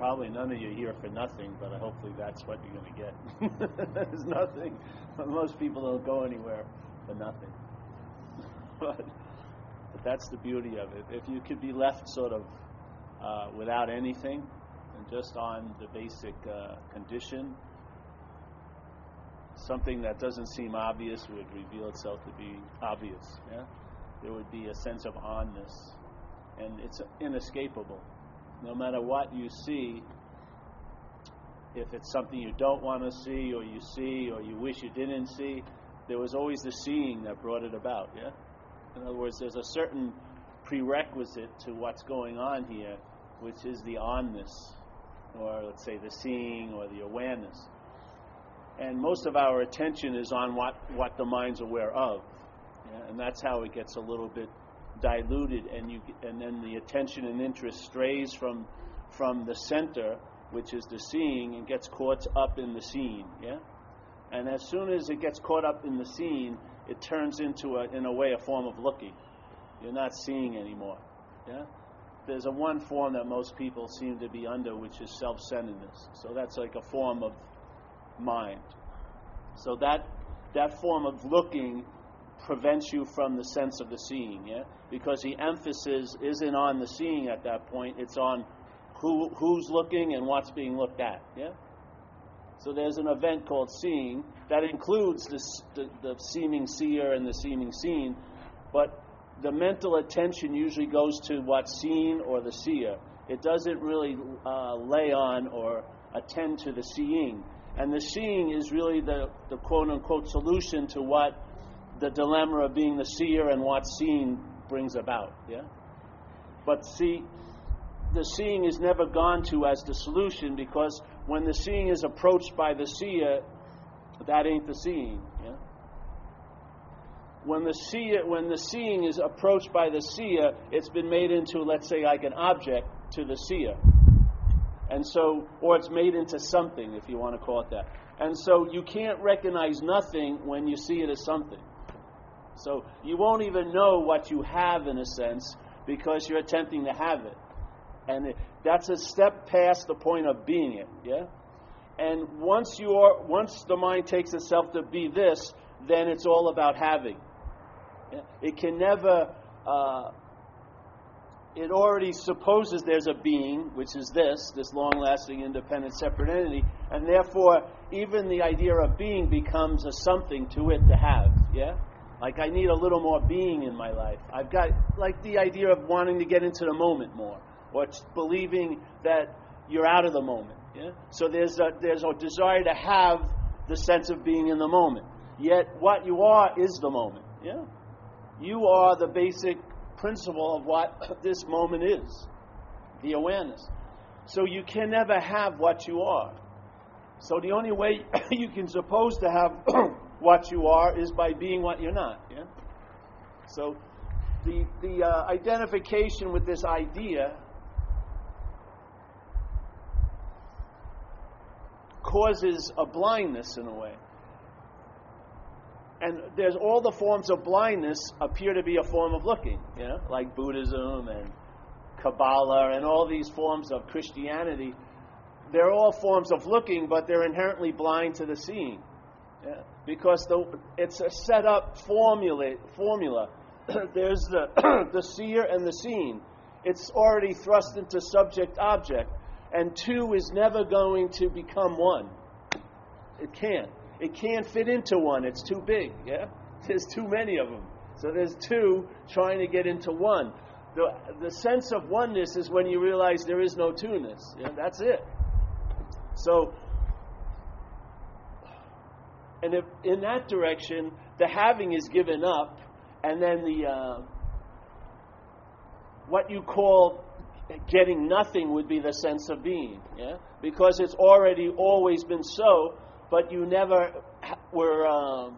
probably none of you here for nothing, but hopefully that's what you're going to get. There's nothing. Most people don't go anywhere for nothing. but, but that's the beauty of it. If you could be left sort of uh, without anything and just on the basic uh, condition, something that doesn't seem obvious would reveal itself to be obvious. Yeah? There would be a sense of onness, and it's inescapable no matter what you see, if it's something you don't want to see, or you see, or you wish you didn't see, there was always the seeing that brought it about, yeah? In other words, there's a certain prerequisite to what's going on here, which is the onness, or let's say the seeing or the awareness. And most of our attention is on what, what the mind's aware of. Yeah? And that's how it gets a little bit diluted, and you and then the attention and interest strays from from the center, which is the seeing, and gets caught up in the scene. Yeah, and as soon as it gets caught up in the scene, it turns into a in a way a form of looking. You're not seeing anymore. Yeah. There's a one form that most people seem to be under, which is self-centeredness. So that's like a form of mind. So that that form of looking prevents you from the sense of the seeing, yeah? Because the emphasis isn't on the seeing at that point, it's on who, who's looking and what's being looked at, yeah? So there's an event called seeing that includes this, the, the seeming seer and the seeming seen, but the mental attention usually goes to what's seen or the seer. It doesn't really uh, lay on or attend to the seeing. And the seeing is really the, the quote unquote solution to what the dilemma of being the seer and what seeing brings about. Yeah? But see, the seeing is never gone to as the solution because when the seeing is approached by the seer, that ain't the seeing. Yeah? When the seer, when the seeing is approached by the seer, it's been made into, let's say, like an object to the seer, and so, or it's made into something, if you want to call it that. And so, you can't recognize nothing when you see it as something. So you won't even know what you have in a sense because you're attempting to have it. And it, that's a step past the point of being it, yeah? And once you are once the mind takes itself to be this, then it's all about having. Yeah? It can never uh, it already supposes there's a being, which is this, this long lasting, independent, separate entity, and therefore even the idea of being becomes a something to it to have. Yeah? Like I need a little more being in my life. I've got like the idea of wanting to get into the moment more, or believing that you're out of the moment. Yeah. So there's a there's a desire to have the sense of being in the moment. Yet what you are is the moment. Yeah. You are the basic principle of what this moment is, the awareness. So you can never have what you are. So the only way you can suppose to have what you are is by being what you're not. Yeah? So the, the uh, identification with this idea causes a blindness in a way. And there's all the forms of blindness appear to be a form of looking, you know, like Buddhism and Kabbalah and all these forms of Christianity. They're all forms of looking, but they're inherently blind to the seeing. Yeah, because the, it's a set up formula. formula. There's the, the seer and the seen. It's already thrust into subject object. And two is never going to become one. It can't. It can't fit into one. It's too big. Yeah? There's too many of them. So there's two trying to get into one. The, the sense of oneness is when you realize there is no two-ness. Yeah? That's it. So and if in that direction, the having is given up, and then the uh, what you call getting nothing would be the sense of being, yeah, because it's already always been so, but you never were um,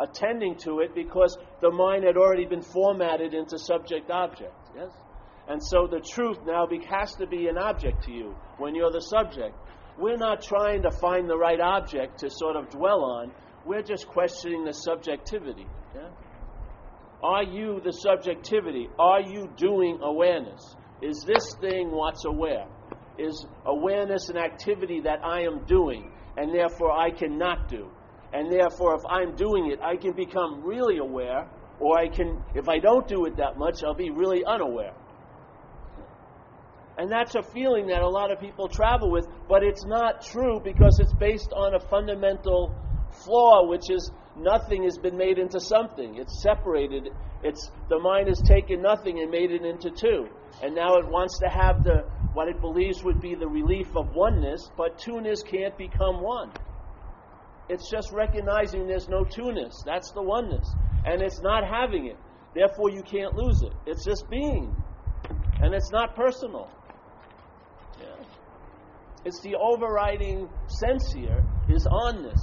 attending to it because the mind had already been formatted into subject object, yes. And so the truth now has to be an object to you when you're the subject. We're not trying to find the right object to sort of dwell on. We're just questioning the subjectivity. Yeah? Are you the subjectivity? Are you doing awareness? Is this thing what's aware? is awareness an activity that I am doing, and therefore I cannot do. And therefore, if I'm doing it, I can become really aware, or I can, if I don't do it that much, I'll be really unaware. And that's a feeling that a lot of people travel with, but it's not true because it's based on a fundamental flaw, which is nothing has been made into something. It's separated. It's the mind has taken nothing and made it into two. And now it wants to have the what it believes would be the relief of oneness, but two-ness can't become one. It's just recognizing there's no two-ness. That's the oneness. And it's not having it. Therefore you can't lose it. It's just being. And it's not personal. It's the overriding sense here is onness.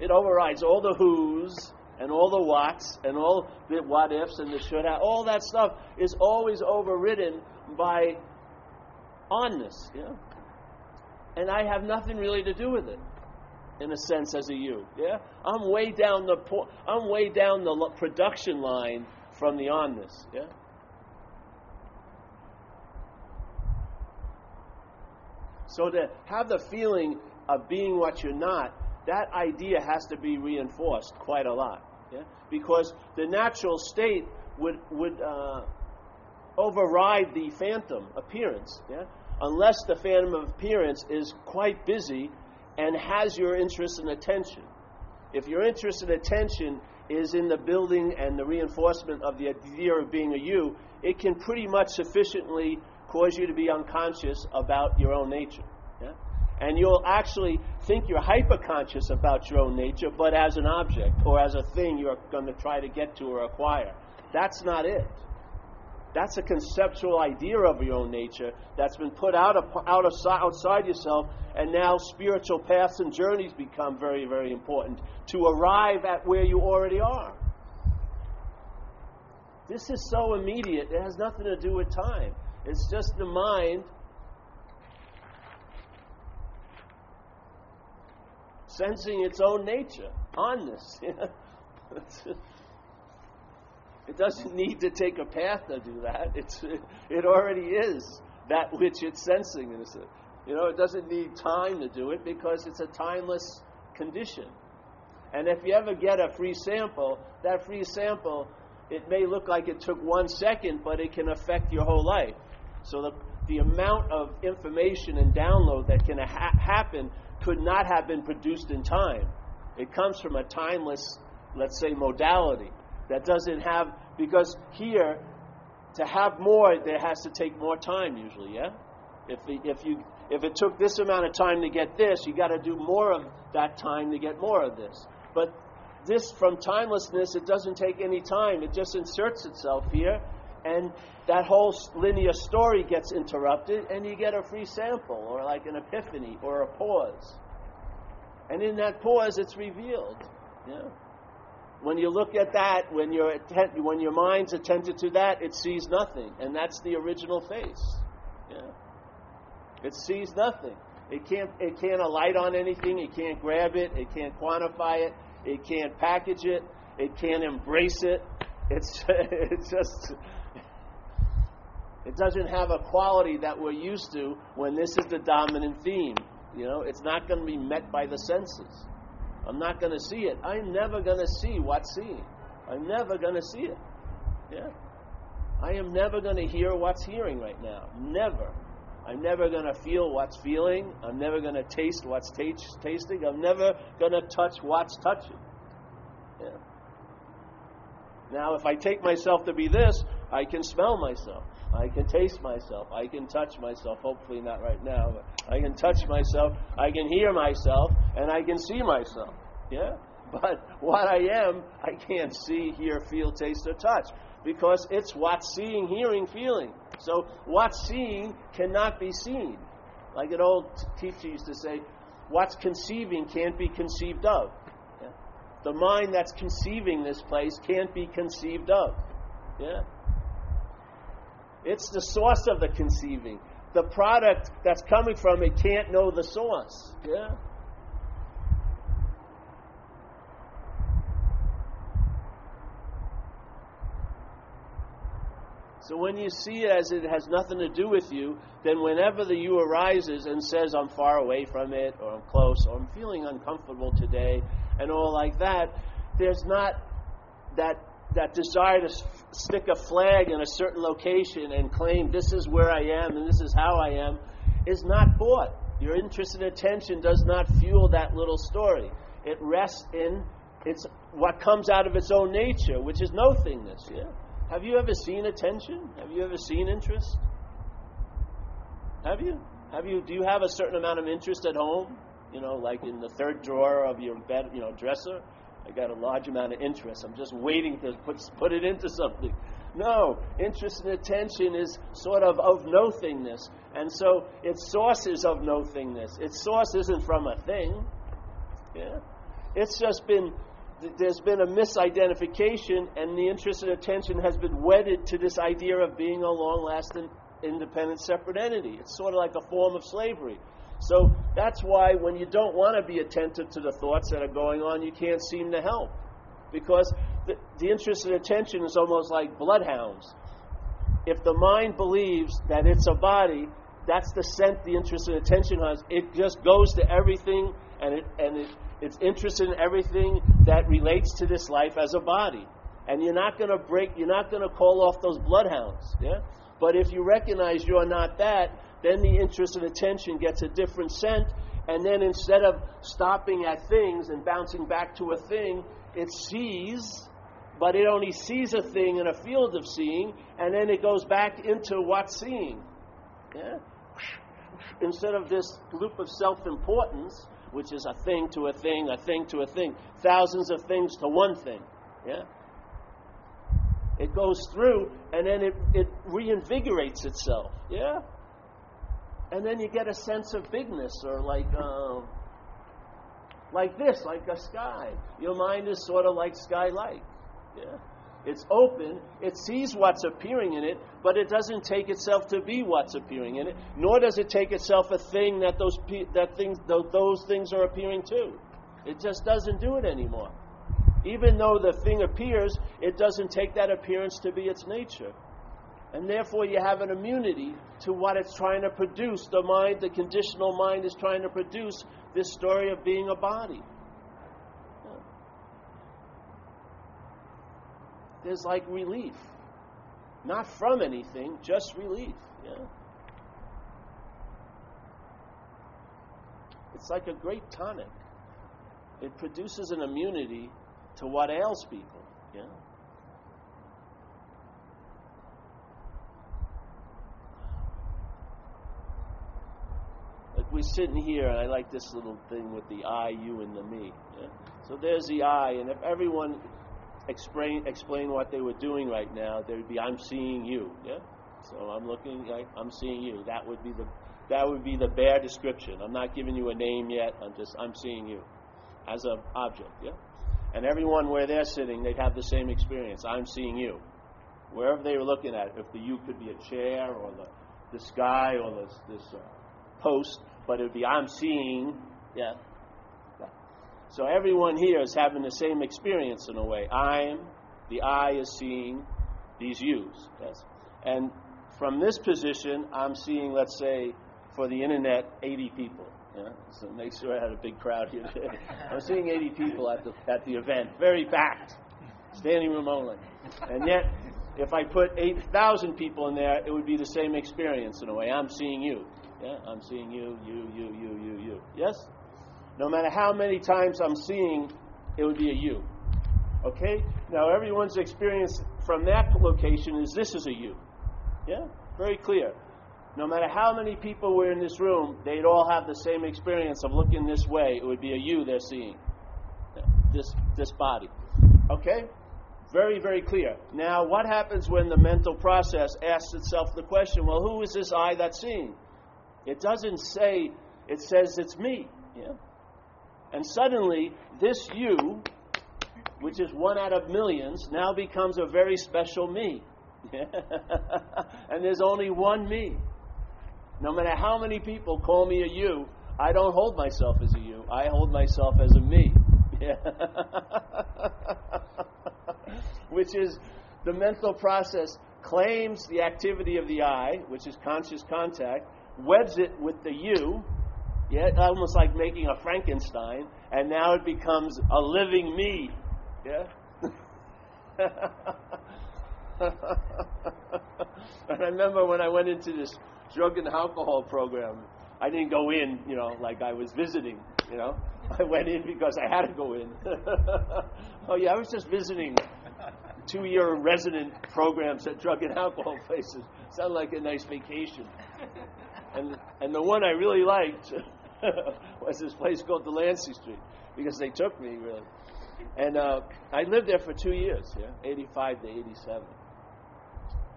It overrides all the who's and all the whats and all the what ifs and the should have. All that stuff is always overridden by onness. Yeah? And I have nothing really to do with it, in a sense, as a you. Yeah? I'm way down the I'm way down the production line from the onness. Yeah? So to have the feeling of being what you're not that idea has to be reinforced quite a lot. Yeah? Because the natural state would, would uh, override the phantom appearance. Yeah? Unless the phantom appearance is quite busy and has your interest and attention. If your interest and attention is in the building and the reinforcement of the idea of being a you, it can pretty much sufficiently cause you to be unconscious about your own nature. Yeah? and you'll actually think you're hyperconscious about your own nature, but as an object or as a thing you're going to try to get to or acquire. That's not it. That's a conceptual idea of your own nature that's been put out, of, out of, outside yourself, and now spiritual paths and journeys become very, very important to arrive at where you already are. This is so immediate, it has nothing to do with time. It's just the mind sensing its own nature onness. it doesn't need to take a path to do that. It's, it already is that which it's sensing. You know, it doesn't need time to do it because it's a timeless condition. And if you ever get a free sample, that free sample, it may look like it took one second, but it can affect your whole life. So the, the amount of information and download that can ha- happen could not have been produced in time. It comes from a timeless, let's say, modality that doesn't have, because here, to have more, there has to take more time usually, yeah? If, the, if, you, if it took this amount of time to get this, you got to do more of that time to get more of this. But this, from timelessness, it doesn't take any time. It just inserts itself here, and that whole linear story gets interrupted, and you get a free sample, or like an epiphany, or a pause. And in that pause, it's revealed. Yeah. When you look at that, when, you when your mind's attentive to that, it sees nothing, and that's the original face. Yeah. It sees nothing. It can't, it can't alight on anything. It can't grab it. It can't quantify it. It can't package it. It can't embrace it. It's, it's just it doesn't have a quality that we're used to when this is the dominant theme. You know, it's not going to be met by the senses. I'm not going to see it. I'm never going to see what's seeing. I'm never going to see it. Yeah. I am never going to hear what's hearing right now. Never. I'm never going to feel what's feeling. I'm never going to taste what's t- tasting. I'm never going to touch what's touching. Yeah. Now, if I take myself to be this, I can smell myself. I can taste myself. I can touch myself. Hopefully, not right now, but I can touch myself. I can hear myself, and I can see myself. Yeah? But what I am, I can't see, hear, feel, taste, or touch because it's what's seeing, hearing, feeling. So, what's seeing cannot be seen. Like an old teacher used to say, what's conceiving can't be conceived of. Yeah? The mind that's conceiving this place can't be conceived of. Yeah? It's the source of the conceiving. The product that's coming from it can't know the source. Yeah? So when you see it as it has nothing to do with you, then whenever the you arises and says, I'm far away from it, or I'm close, or I'm feeling uncomfortable today, and all like that, there's not that, that desire to stick a flag in a certain location and claim this is where I am and this is how I am, is not bought. Your interest and attention does not fuel that little story. It rests in it's what comes out of its own nature, which is nothingness. Yeah. Have you ever seen attention? Have you ever seen interest? Have you? Have you? Do you have a certain amount of interest at home? You know, like in the third drawer of your bed, you know, dresser. I got a large amount of interest. I'm just waiting to put put it into something. No, interest and attention is sort of of nothingness, and so its source is of nothingness. Its source isn't from a thing. Yeah, it's just been there's been a misidentification, and the interest and attention has been wedded to this idea of being a long lasting, independent, separate entity. It's sort of like a form of slavery. So that's why when you don't want to be attentive to the thoughts that are going on, you can't seem to help. Because the, the interest and attention is almost like bloodhounds. If the mind believes that it's a body, that's the scent the interest and attention has. It just goes to everything and it, and it, it's interested in everything that relates to this life as a body. And you're not going to break, you're not going to call off those bloodhounds. Yeah? But if you recognize you're not that, then the interest and attention gets a different scent. And then instead of stopping at things and bouncing back to a thing, it sees, but it only sees a thing in a field of seeing, and then it goes back into what's seeing. Yeah? Instead of this loop of self importance, which is a thing to a thing, a thing to a thing, thousands of things to one thing. Yeah? It goes through and then it, it reinvigorates itself. Yeah? And then you get a sense of bigness or like um, like this, like a sky. Your mind is sort of like sky like. Yeah? It's open, it sees what's appearing in it, but it doesn't take itself to be what's appearing in it, nor does it take itself a thing that those that things those things are appearing to. It just doesn't do it anymore. Even though the thing appears, it doesn't take that appearance to be its nature. And therefore, you have an immunity to what it's trying to produce. The mind, the conditional mind, is trying to produce this story of being a body. there's like relief. Not from anything, just relief. Yeah. It's like a great tonic. It produces an immunity to what ails people. Yeah. Like we're sitting here, and I like this little thing with the I, you, and the me. Yeah? So there's the I, and if everyone explain explain what they were doing right now, there would be I'm seeing you. Yeah. So I'm looking. I, I'm seeing you. That would be the that would be the bare description. I'm not giving you a name yet. I'm just I'm seeing you as an object. Yeah. And everyone where they're sitting, they'd have the same experience. I'm seeing you. Wherever they were looking at, if the you could be a chair or the the sky or this this uh, post, but it would be I'm seeing. Yeah. So everyone here is having the same experience in a way. I'm, the I is seeing these yous. Yes? And from this position, I'm seeing, let's say, for the internet, 80 people. Yeah? So make sure I had a big crowd here today. I'm seeing 80 people at the, at the event, very packed, standing room only. And yet, if I put 8,000 people in there, it would be the same experience in a way. I'm seeing you. Yeah? I'm seeing you, you, you, you, you, you. Yes? No matter how many times I'm seeing, it would be a you. Okay? Now, everyone's experience from that location is this is a you. Yeah? Very clear. No matter how many people were in this room, they'd all have the same experience of looking this way. It would be a you they're seeing. This, this body. Okay? Very, very clear. Now, what happens when the mental process asks itself the question, well, who is this I that's seeing? It doesn't say, it says it's me. Yeah? And suddenly, this you, which is one out of millions, now becomes a very special me. and there's only one me. No matter how many people call me a you, I don't hold myself as a you. I hold myself as a me. which is the mental process claims the activity of the I, which is conscious contact, weds it with the you, yeah, almost like making a Frankenstein, and now it becomes a living me. Yeah? and I remember when I went into this drug and alcohol program, I didn't go in, you know, like I was visiting, you know. I went in because I had to go in. oh, yeah, I was just visiting two year resident programs at drug and alcohol places. Sounded like a nice vacation. And, and the one I really liked was this place called Delancey Street because they took me, really. And uh, I lived there for two years, yeah, 85 to 87.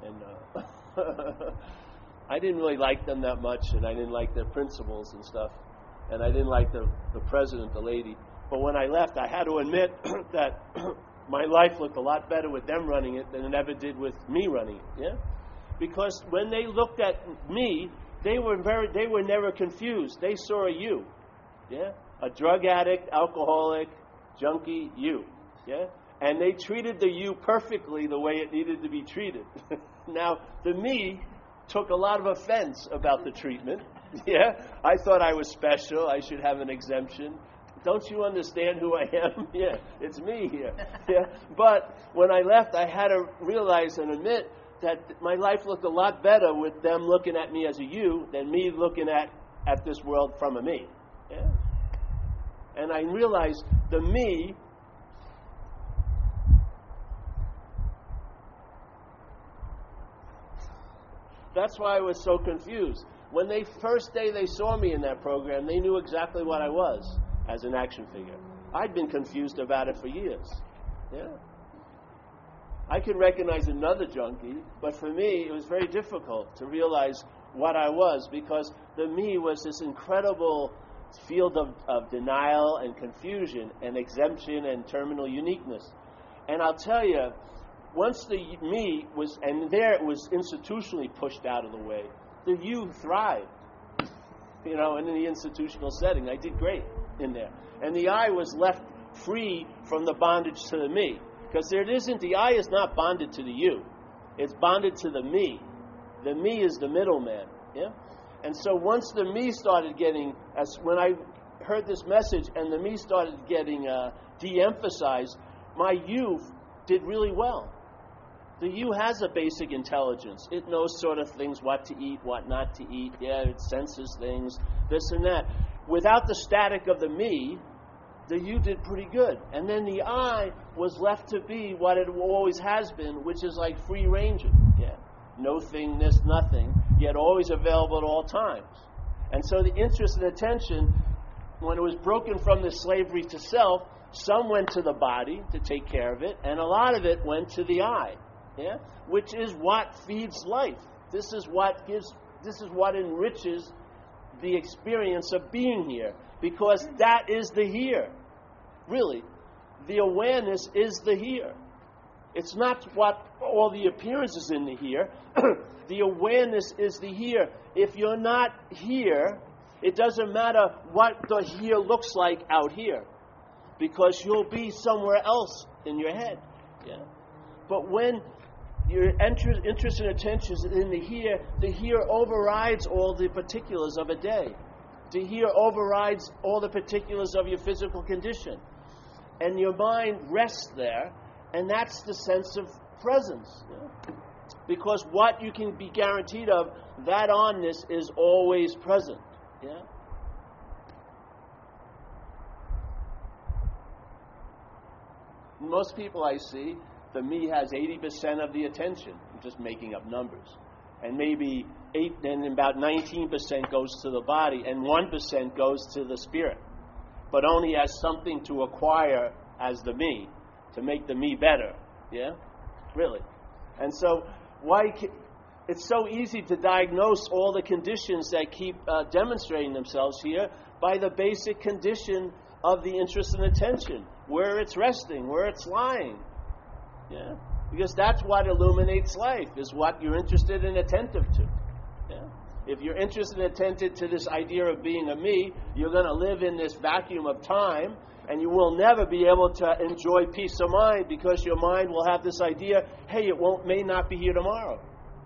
And uh, I didn't really like them that much, and I didn't like their principles and stuff. And I didn't like the, the president, the lady. But when I left, I had to admit that my life looked a lot better with them running it than it ever did with me running it. Yeah, because when they looked at me, they were very, they were never confused. They saw a you. Yeah, a drug addict, alcoholic, junkie, you. Yeah, and they treated the you perfectly the way it needed to be treated. now the me took a lot of offense about the treatment. Yeah, I thought I was special. I should have an exemption. Don't you understand who I am? yeah, it's me here. Yeah, but when I left, I had to realize and admit that my life looked a lot better with them looking at me as a you than me looking at at this world from a me. Yeah, and I realized the me That's why I was so confused. When they first day they saw me in that program, they knew exactly what I was as an action figure. I'd been confused about it for years. Yeah. I could recognize another junkie, but for me it was very difficult to realize what I was because the me was this incredible field of, of denial and confusion and exemption and terminal uniqueness. And I'll tell you, once the me was, and there it was institutionally pushed out of the way, the you thrived. You know, in the institutional setting, I did great in there. And the I was left free from the bondage to the me. Because there it isn't, the I is not bonded to the you, it's bonded to the me. The me is the middleman. Yeah? And so once the me started getting, as when I heard this message and the me started getting uh, de emphasized, my you did really well. The you has a basic intelligence. It knows sort of things, what to eat, what not to eat. Yeah, it senses things, this and that. Without the static of the me, the you did pretty good. And then the I was left to be what it always has been, which is like free ranging. Yeah. No thingness, nothing, yet always available at all times. And so the interest and attention, when it was broken from the slavery to self, some went to the body to take care of it, and a lot of it went to the I yeah, which is what feeds life. This is what gives. This is what enriches the experience of being here, because that is the here. Really, the awareness is the here. It's not what all the appearances in the here. the awareness is the here. If you're not here, it doesn't matter what the here looks like out here, because you'll be somewhere else in your head. Yeah. But when your interest and attention is in the here. The here overrides all the particulars of a day. The here overrides all the particulars of your physical condition. And your mind rests there, and that's the sense of presence. Yeah? Because what you can be guaranteed of, that onness is always present. Yeah? Most people I see the me has 80% of the attention. I'm just making up numbers. And maybe eight, then about 19% goes to the body, and 1% goes to the spirit. But only as something to acquire as the me, to make the me better. Yeah? Really. And so, why? It's so easy to diagnose all the conditions that keep uh, demonstrating themselves here by the basic condition of the interest and attention, where it's resting, where it's lying, yeah? Because that's what illuminates life, is what you're interested and attentive to. Yeah? If you're interested and attentive to this idea of being a me, you're going to live in this vacuum of time, And you will never be able to enjoy peace of mind because your mind will have this idea, hey, it won't may not be here tomorrow.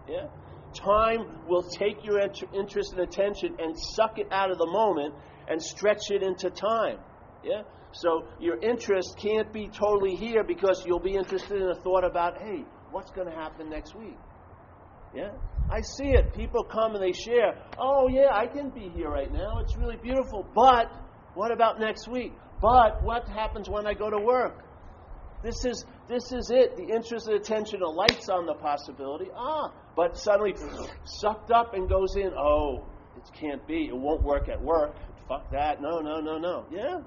Yeah? Time will take your interest and attention and suck it out of the moment and stretch it into time. Yeah? So your interest can't be totally here because you'll be interested in a thought about, hey, what's going to happen next week? Yeah? I see it. People come and they share, oh, yeah, I can be here right now. It's really beautiful. But what about next week? But what happens when I go to work? This is this is it. The interest and attention lights on the possibility. Ah, but suddenly sucked up and goes in. Oh, it can't be. It won't work at work. Fuck that. No, no, no, no. Yeah.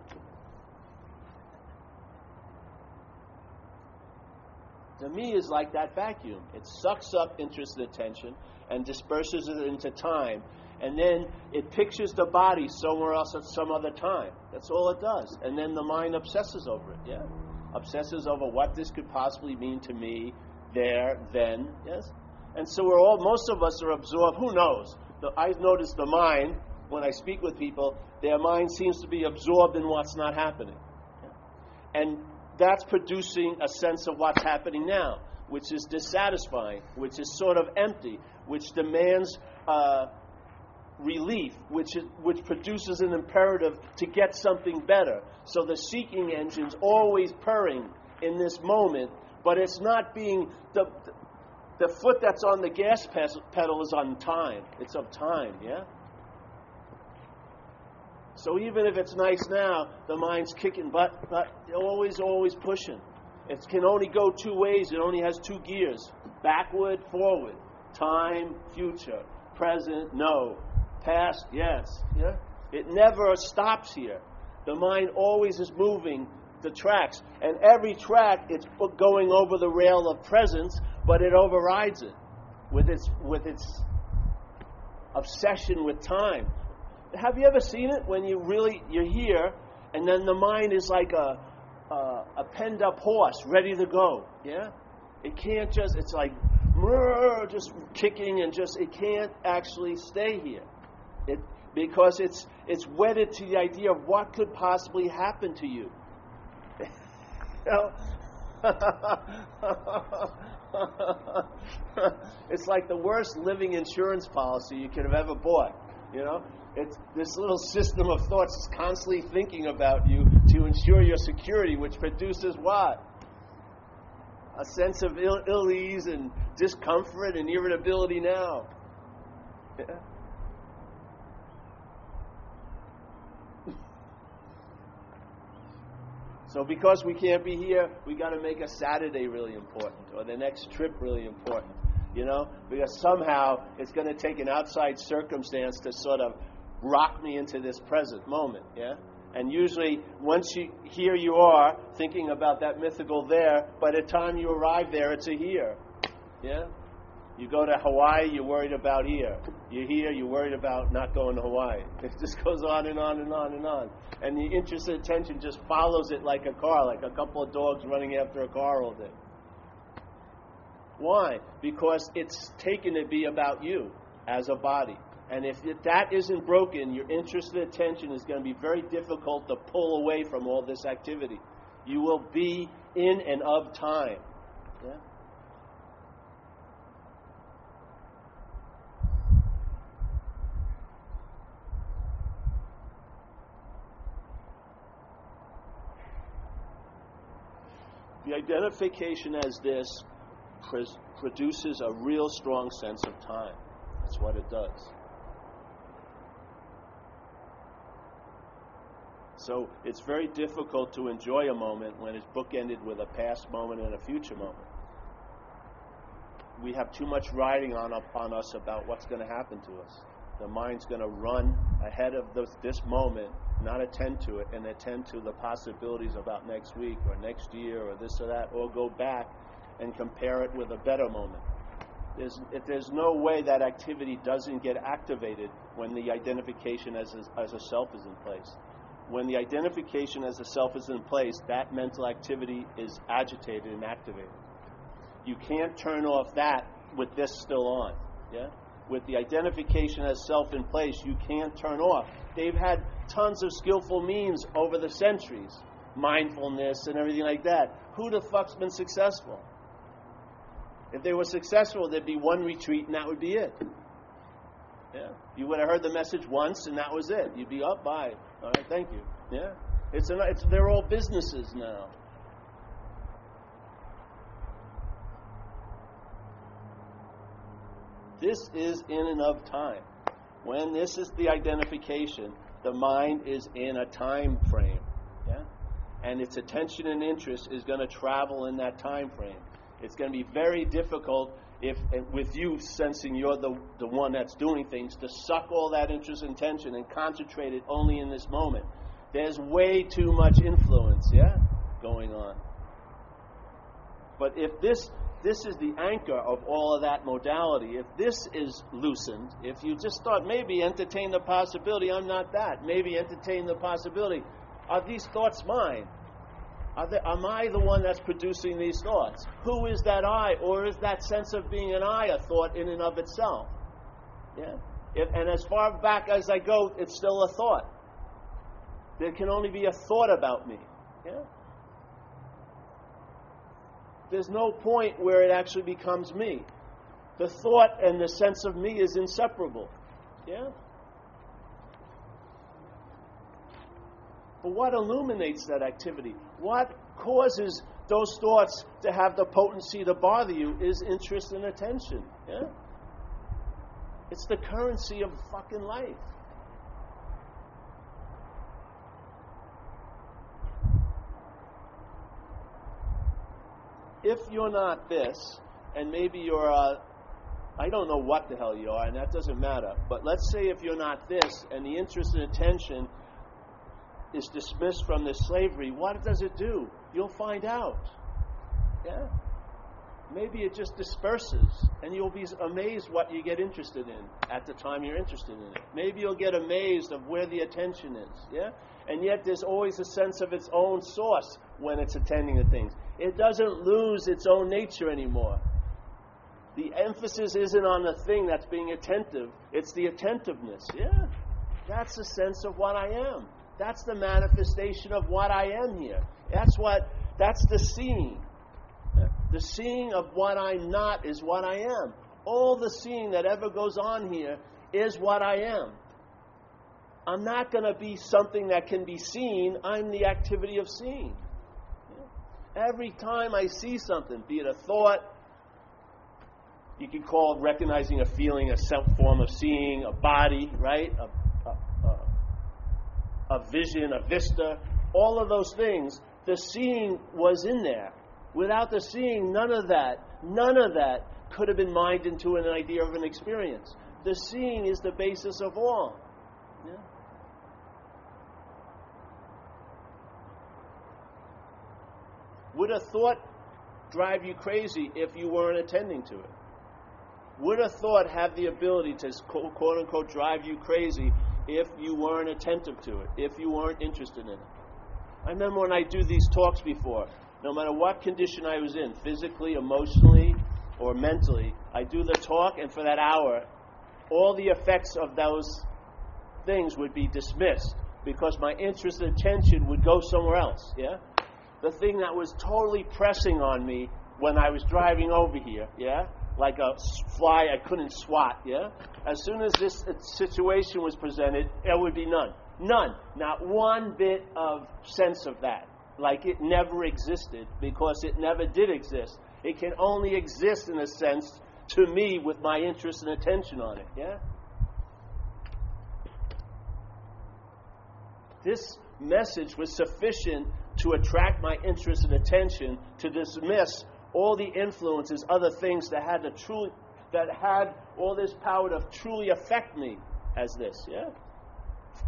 To me, is like that vacuum. It sucks up interest and attention and disperses it into time, and then it pictures the body somewhere else at some other time. That's all it does. And then the mind obsesses over it. Yeah obsesses over what this could possibly mean to me there, then, yes? And so we're all, most of us are absorbed. Who knows? The, I notice the mind, when I speak with people, their mind seems to be absorbed in what's not happening. And that's producing a sense of what's happening now, which is dissatisfying, which is sort of empty, which demands uh, relief, which, is, which produces an imperative to get something better. So the seeking engine's always purring in this moment, but it's not being the, the foot that's on the gas pedal is on time. It's of time, yeah? So even if it's nice now, the mind's kicking, but, but always, always pushing. It can only go two ways. It only has two gears backward, forward. Time, future. Present, no. Past, yes. Yeah? It never stops here. The mind always is moving the tracks. And every track, it's going over the rail of presence, but it overrides it with its, with its obsession with time. Have you ever seen it when you really, you're here, and then the mind is like a, a, a penned up horse ready to go? Yeah? It can't just, it's like, just kicking and just, it can't actually stay here. It, because it's, it's wedded to the idea of what could possibly happen to you. you know? it's like the worst living insurance policy you could have ever bought. You know, it's this little system of thoughts is constantly thinking about you to ensure your security, which produces what? A sense of Ill, Ill ease and discomfort and irritability now. So because we can't be here, we got to make a Saturday really important or the next trip really important. You know, because somehow it's going to take an outside circumstance to sort of rock me into this present moment. Yeah. And usually, once you here you are thinking about that mythical there. By the time you arrive there, it's a here. Yeah. You go to Hawaii, you're worried about here. You're here, you're worried about not going to Hawaii. It just goes on and on and on and on. And the interest and attention just follows it like a car, like a couple of dogs running after a car all day. Why? Because it's taken to be about you as a body. And if that isn't broken, your interest and attention is going to be very difficult to pull away from all this activity. You will be in and of time. Yeah? The identification as this produces a real strong sense of time. That's what it does. So it's very difficult to enjoy a moment when it's bookended with a past moment and a future moment. We have too much riding on upon us about what's going to happen to us. The mind's going to run ahead of this, this moment not attend to it and attend to the possibilities about next week or next year or this or that, or go back and compare it with a better moment. There's, if there's no way that activity doesn't get activated when the identification as a, as a self is in place. When the identification as a self is in place, that mental activity is agitated and activated. You can't turn off that with this still on. Yeah? With the identification as self in place, you can't turn off. They've had tons of skillful means over the centuries mindfulness and everything like that. Who the fuck's been successful? If they were successful, there'd be one retreat and that would be it. Yeah. You would have heard the message once and that was it. You'd be up by. All right, thank you. Yeah. It's, an, it's they're all businesses now. This is in and of time. When this is the identification, the mind is in a time frame. Yeah? And its attention and interest is going to travel in that time frame. It's going to be very difficult if with you sensing you're the, the one that's doing things to suck all that interest and tension and concentrate it only in this moment. There's way too much influence, yeah, going on. But if this this is the anchor of all of that modality. If this is loosened, if you just thought maybe entertain the possibility, I'm not that. Maybe entertain the possibility, are these thoughts mine? Am I the one that's producing these thoughts? Who is that I, or is that sense of being an I a thought in and of itself? Yeah. If, and as far back as I go, it's still a thought. There can only be a thought about me. Yeah there's no point where it actually becomes me. The thought and the sense of me is inseparable. Yeah? But what illuminates that activity? What causes those thoughts to have the potency to bother you is interest and attention. Yeah? It's the currency of fucking life. if you're not this, and maybe you're a, I don't know what the hell you are, and that doesn't matter, but let's say if you're not this, and the interest and attention is dismissed from this slavery, what does it do? You'll find out. Yeah? Maybe it just disperses, and you'll be amazed what you get interested in at the time you're interested in it. Maybe you'll get amazed of where the attention is. Yeah? And yet there's always a sense of its own source when it's attending to things it doesn't lose its own nature anymore. The emphasis isn't on the thing that's being attentive, it's the attentiveness. Yeah, that's the sense of what I am. That's the manifestation of what I am here. That's what, that's the seeing. The seeing of what I'm not is what I am. All the seeing that ever goes on here is what I am. I'm not going to be something that can be seen, I'm the activity of seeing. Every time I see something, be it a thought, you could call recognizing a feeling a self form of seeing, a body, right? A, a, vision, a vista, all of those things, the seeing was in there. Without the seeing, none of that, none of that could have been mined into an idea of an experience. The seeing is the basis of all. Yeah? Would a thought drive you crazy if you weren't attending to it? Would a thought have the ability to quote unquote drive you crazy if you weren't attentive to it, if you weren't interested in it? I remember when I do these talks before, no matter what condition I was in, physically, emotionally, or mentally, I do the talk, and for that hour, all the effects of those things would be dismissed because my interest and attention would go somewhere else. Yeah? the thing that was totally pressing on me when I was driving over here, yeah? Like a fly I couldn't swat, yeah? As soon as this uh, situation was presented, there would be none. None. Not one bit of sense of that. Like it never existed because it never did exist. It can only exist in a sense to me with my interest and attention on it, yeah? This message was sufficient to attract my interest and attention, to dismiss all the influences, other things that had to truly that had all this power to truly affect me as this, yeah?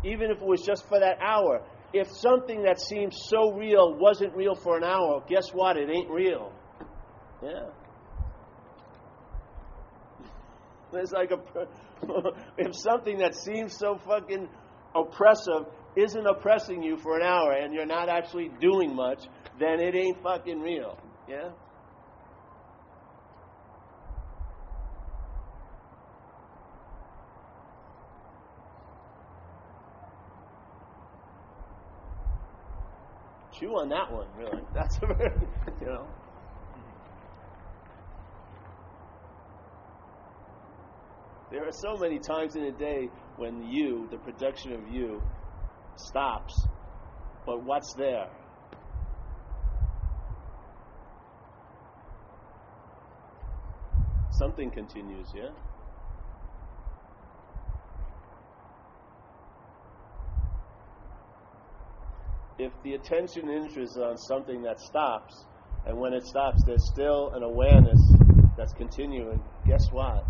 Even if it was just for that hour. If something that seems so real wasn't real for an hour, guess what? It ain't real. Yeah. It's like a if something that seems so fucking oppressive isn't oppressing you for an hour and you're not actually doing much, then it ain't fucking real. Yeah? Chew on that one, really. That's a very, you know. There are so many times in a day when you, the production of you, stops, but what's there? Something continues, yeah? If the attention interest is on something that stops, and when it stops, there's still an awareness that's continuing, guess what?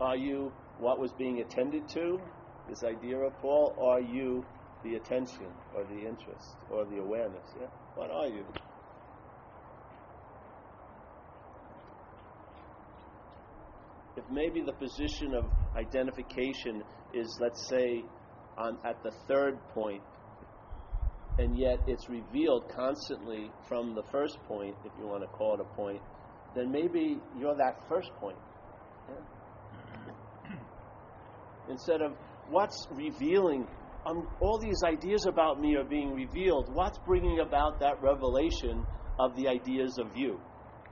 Are you what was being attended to, this idea of Paul, are you the attention, or the interest, or the awareness? Yeah? What are you? If maybe the position of identification is, let's say, on, at the third point, and yet it's revealed constantly from the first point, if you want to call it a point, then maybe you're that first point. Yeah? Instead of what's revealing, um, all these ideas about me are being revealed, what's bringing about that revelation of the ideas of you?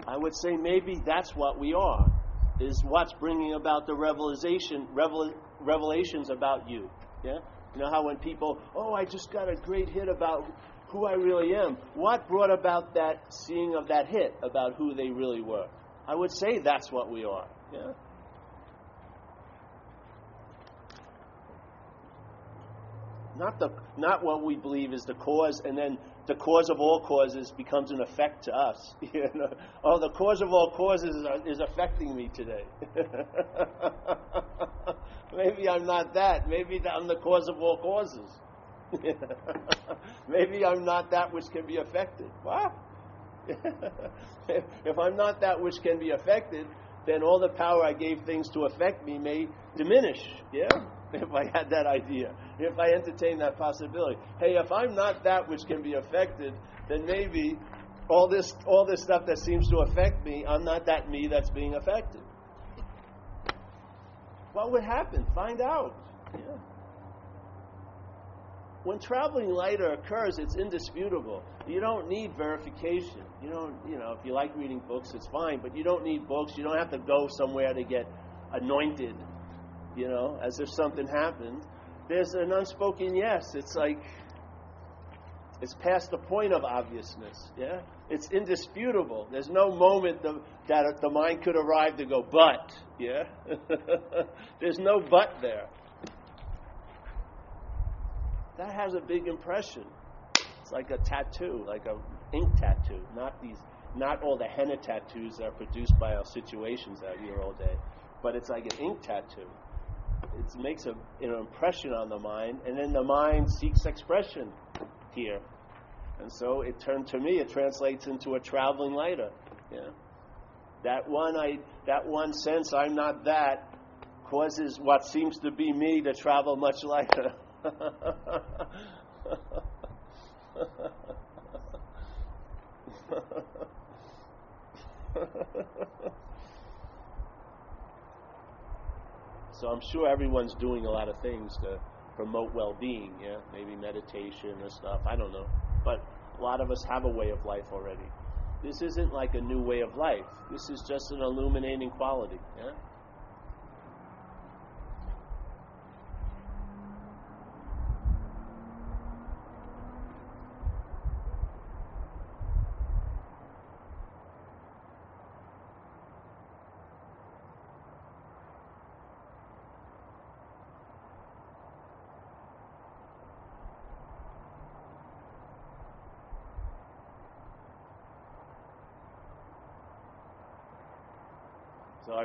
I would say maybe that's what we are, is what's bringing about the revelation, revel, revelations about you. Yeah? You know how when people, oh, I just got a great hit about who I really am. What brought about that seeing of that hit about who they really were? I would say that's what we are. Yeah. Not the not what we believe is the cause, and then the cause of all causes becomes an effect to us. You know? Oh, the cause of all causes is, is affecting me today. Maybe I'm not that. Maybe I'm the cause of all causes. Maybe I'm not that which can be affected. What? if I'm not that which can be affected, then all the power I gave things to affect me may diminish. Yeah? If I had that idea, if I entertain that possibility. Hey, if I'm not that which can be affected, then maybe all this all this stuff that seems to affect me, I'm not that me that's being affected. What would happen? Find out. Yeah. When traveling lighter occurs, it's indisputable. You don't need verification. You don't, you know, if you like reading books, it's fine, but you don't need books. You don't have to go somewhere to get anointed, you know, as if something happened. There's an unspoken yes. It's like, it's past the point of obviousness, yeah? It's indisputable. There's no moment the, that the mind could arrive to go, but, yeah? There's no but there. That has a big impression. It's like a tattoo, like a ink tattoo, not these, not all the henna tattoos that are produced by our situations out here all day, but it's like an ink tattoo. It makes a, an impression on the mind, and then the mind seeks expression here. And so it turned to me, it translates into a traveling lighter. Yeah. That one I that one sense I'm not that causes what seems to be me to travel much lighter. so I'm sure everyone's doing a lot of things to promote well-being, yeah, maybe meditation or stuff. I don't know, but a lot of us have a way of life already. This isn't like a new way of life. This is just an illuminating quality, yeah.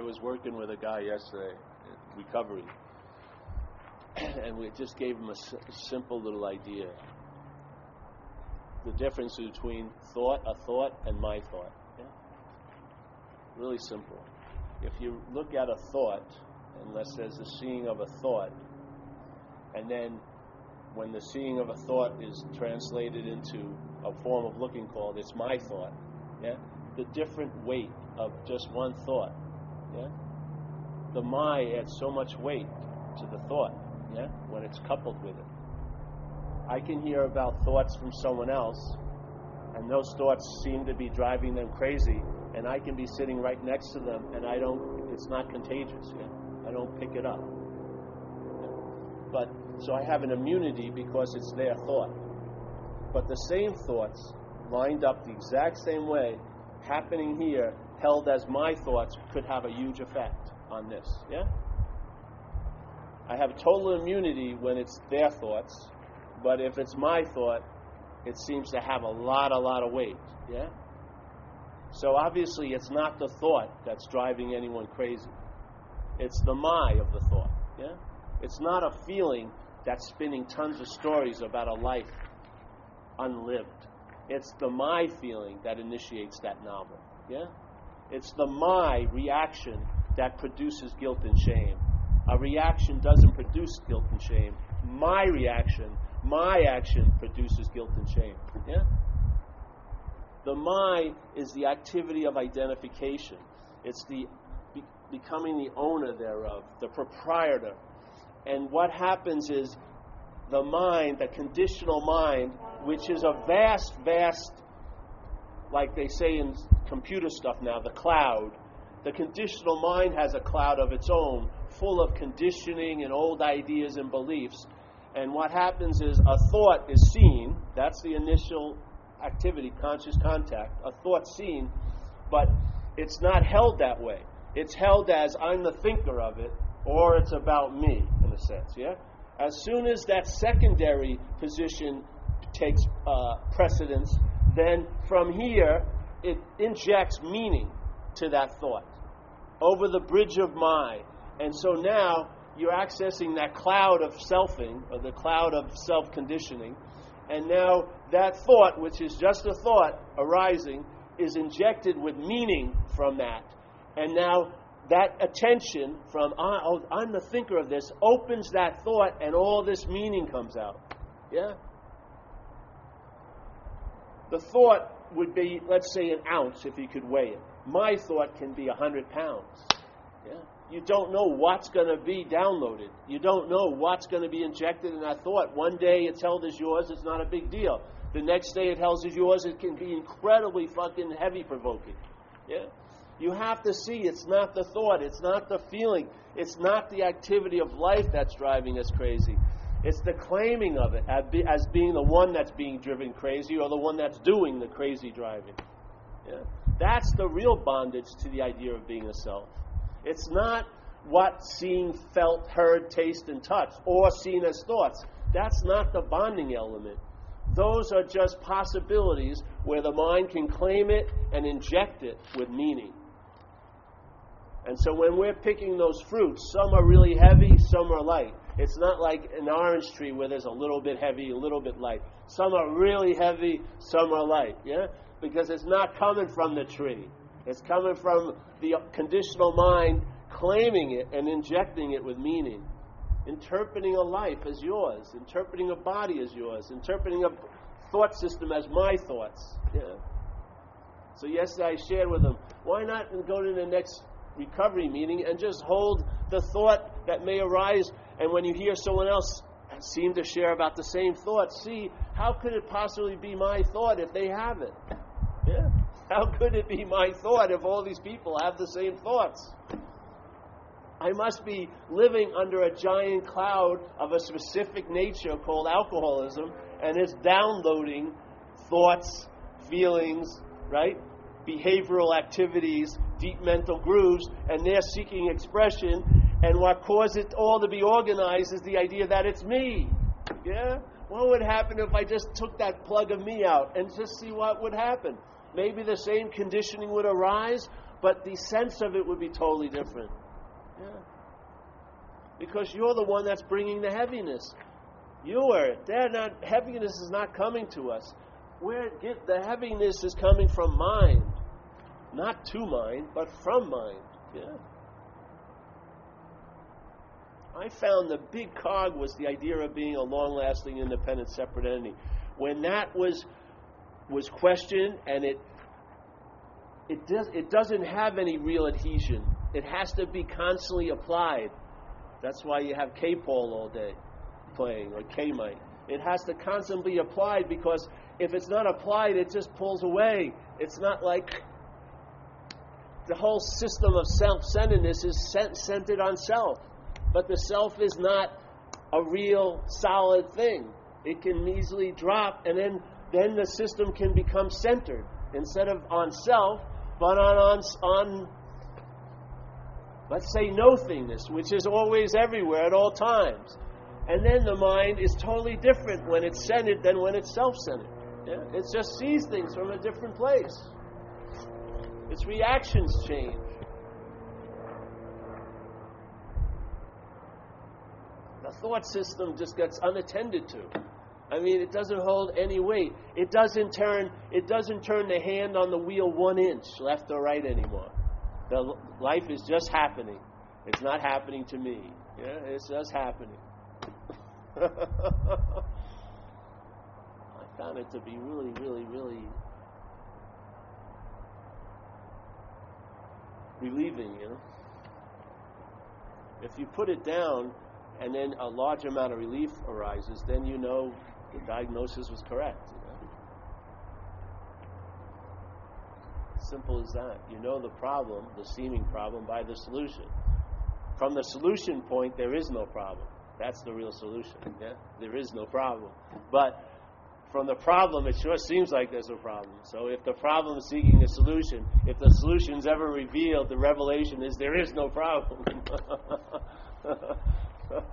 Was working with a guy yesterday, recovery, and we just gave him a simple little idea. The difference between thought, a thought, and my thought. Yeah? Really simple. If you look at a thought, unless there's the seeing of a thought, and then when the seeing of a thought is translated into a form of looking called, it's my thought. Yeah? The different weight of just one thought yeah? The my adds so much weight to the thought, yeah, when it's coupled with it. I can hear about thoughts from someone else, and those thoughts seem to be driving them crazy, and I can be sitting right next to them, and I don't, it's not contagious. Yeah? I don't pick it up. But, so I have an immunity because it's their thought. But the same thoughts, lined up the exact same way, happening here, held as my thoughts, could have a huge effect on this. Yeah? I have total immunity when it's their thoughts, but if it's my thought, it seems to have a lot, a lot of weight. Yeah? So obviously, it's not the thought that's driving anyone crazy. It's the my of the thought. Yeah? It's not a feeling that's spinning tons of stories about a life unlived. It's the my feeling that initiates that novel. Yeah? It's the my reaction that produces guilt and shame. A reaction doesn't produce guilt and shame. My reaction, my action produces guilt and shame. Yeah? The my is the activity of identification. It's the be- becoming the owner thereof, the proprietor. And what happens is the mind, the conditional mind, which is a vast, vast, like they say in computer stuff now, the cloud. The conditional mind has a cloud of its own, full of conditioning and old ideas and beliefs. And what happens is a thought is seen, that's the initial activity, conscious contact, a thought seen, but it's not held that way. It's held as I'm the thinker of it, or it's about me, in a sense, yeah? As soon as that secondary position takes uh, precedence, then from here it injects meaning to that thought over the bridge of mind. And so now you're accessing that cloud of selfing, or the cloud of self conditioning. And now that thought, which is just a thought arising, is injected with meaning from that. And now that attention from, ah, oh, I'm the thinker of this, opens that thought, and all this meaning comes out. Yeah? The thought would be, let's say, an ounce if you could weigh it. My thought can be 100 pounds. Yeah? You don't know what's going to be downloaded. You don't know what's going to be injected in that thought. One day it's held as yours, it's not a big deal. The next day it held as yours, it can be incredibly fucking heavy provoking. Yeah? You have to see it's not the thought, it's not the feeling, it's not the activity of life that's driving us crazy. It's the claiming of it as being the one that's being driven crazy or the one that's doing the crazy driving. Yeah? That's the real bondage to the idea of being a self. It's not what seen, felt, heard, taste, and touched, or seen as thoughts. That's not the bonding element. Those are just possibilities where the mind can claim it and inject it with meaning. And so when we're picking those fruits, some are really heavy, some are light. It's not like an orange tree where there's a little bit heavy, a little bit light. Some are really heavy, some are light, yeah? Because it's not coming from the tree. It's coming from the conditional mind claiming it and injecting it with meaning. Interpreting a life as yours, interpreting a body as yours, interpreting a thought system as my thoughts. Yeah. So yesterday I shared with them, why not go to the next recovery meeting and just hold the thought that may arise. And when you hear someone else seem to share about the same thought, see how could it possibly be my thought if they have it? Yeah. How could it be my thought if all these people have the same thoughts? I must be living under a giant cloud of a specific nature called alcoholism, and it's downloading thoughts, feelings, right? Behavioral activities deep mental grooves, and they're seeking expression. And what caused it all to be organized is the idea that it's me. Yeah? What would happen if I just took that plug of me out and just see what would happen? Maybe the same conditioning would arise, but the sense of it would be totally different. Yeah. Because you're the one that's bringing the heaviness. You are. They're not. Heaviness is not coming to us. Where the heaviness is coming from mind. Not to mind, but from mind. Yeah. I found the big cog was the idea of being a long lasting, independent, separate entity. When that was was questioned and it it does it doesn't have any real adhesion. It has to be constantly applied. That's why you have K-Pole all day playing or K-Mite. It has to constantly be applied because if it's not applied, it just pulls away. It's not like the whole system of self centeredness is centered on self. But the self is not a real solid thing. It can easily drop, and then, then the system can become centered instead of on self, but on, on, on let's say, no thingness, which is always everywhere at all times. And then the mind is totally different when it's centered than when it's self centered. Yeah? It just sees things from a different place. Its reactions change. The thought system just gets unattended to. I mean, it doesn't hold any weight. It doesn't turn. It doesn't turn the hand on the wheel one inch left or right anymore. The life is just happening. It's not happening to me. Yeah, it's just happening. I found it to be really, really, really relieving, you know. If you put it down and then a large amount of relief arises, then you know the diagnosis was correct. You know? Simple as that. You know the problem, the seeming problem, by the solution. From the solution point, there is no problem. That's the real solution. Yeah? There is no problem. But from the problem, it sure seems like there's a problem. So if the problem is seeking a solution, if the solution is ever revealed, the revelation is there is no problem.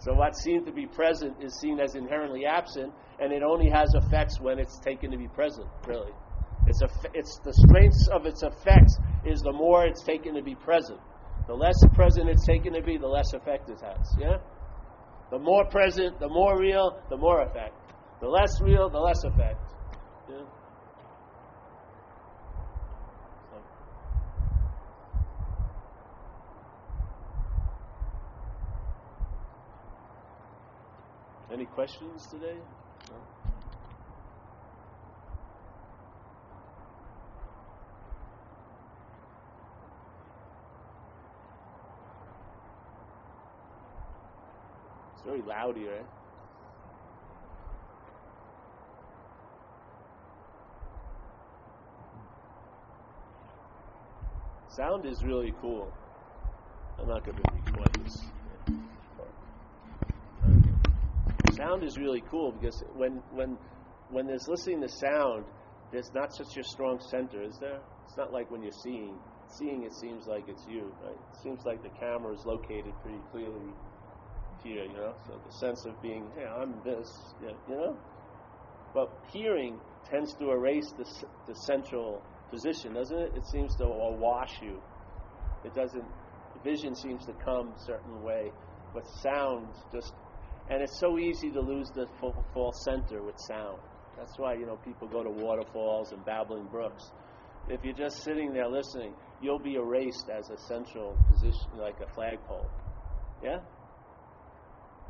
so what seems to be present is seen as inherently absent, and it only has effects when it's taken to be present, really. It's, a, it's the strength of its effects is the more it's taken to be present. The less present it's taken to be, the less effect it has. Yeah? The more present, the more real, the more effect. The less real, the less effect. Yeah? Any questions today? No? It's very loud here, eh? Sound is really cool. I'm not going to record this. Sound is really cool because when when when there's listening to sound, there's not such a strong center, is there? It's not like when you're seeing. Seeing, it seems like it's you, right? It seems like the camera is located pretty clearly here, you know. So the sense of being, hey, I'm this, you know. But hearing tends to erase the the central position, doesn't it? It seems to awash you. It doesn't. Vision seems to come a certain way, but sound just, and it's so easy to lose the full center with sound. That's why you know people go to waterfalls and babbling brooks. If you're just sitting there listening, you'll be erased as a central position, like a flagpole. Yeah.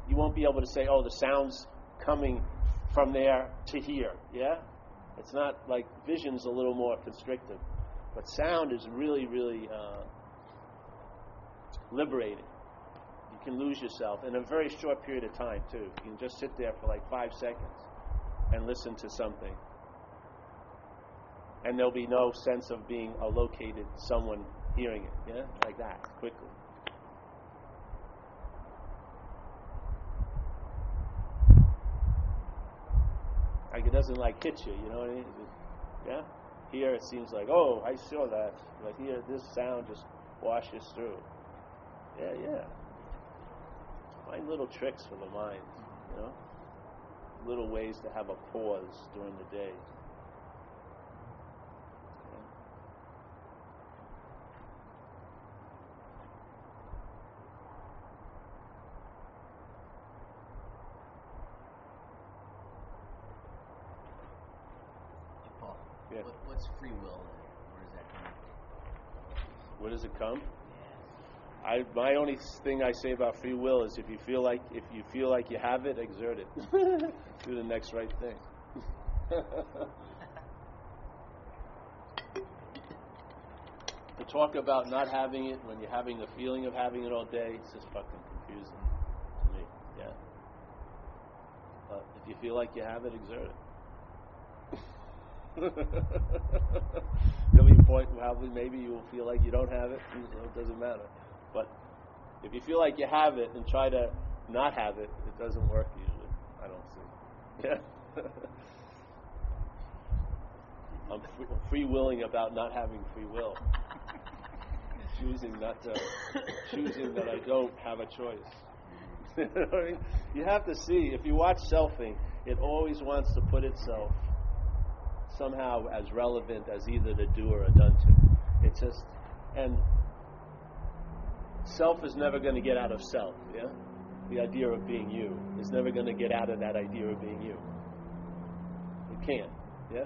You won't be able to say, "Oh, the sound's coming from there to here." Yeah. It's not like vision's a little more constrictive, but sound is really, really uh, liberating. Can lose yourself in a very short period of time too. You can just sit there for like five seconds and listen to something, and there'll be no sense of being a located someone hearing it. Yeah, like that quickly. Like it doesn't like hit you, you know what I mean? yeah? Here it seems like, oh, I saw that. But here, this sound just washes through. Yeah, yeah. Find little tricks for the mind, you know? Little ways to have a pause during the day. Yeah. What, what's free will? Where does that come from? Where does it come? I, my only thing I say about free will is if you feel like if you feel like you have it, exert it. Do the next right thing. to talk about not having it when you're having the feeling of having it all day, it's just fucking confusing to me. Yeah. But if you feel like you have it, exert it. There'll be a point probably maybe you will feel like you don't have it. So it doesn't matter. But if you feel like you have it and try to not have it, it doesn't work usually. I don't see. Yeah. I'm free, free willing about not having free will. choosing not to, choosing that I don't have a choice. you, know I mean? you have to see, if you watch selfing, it always wants to put itself somehow as relevant as either the doer or done to. It's just, and self is never going to get out of self, yeah? The idea of being you is never going to get out of that idea of being you. It can't, yeah?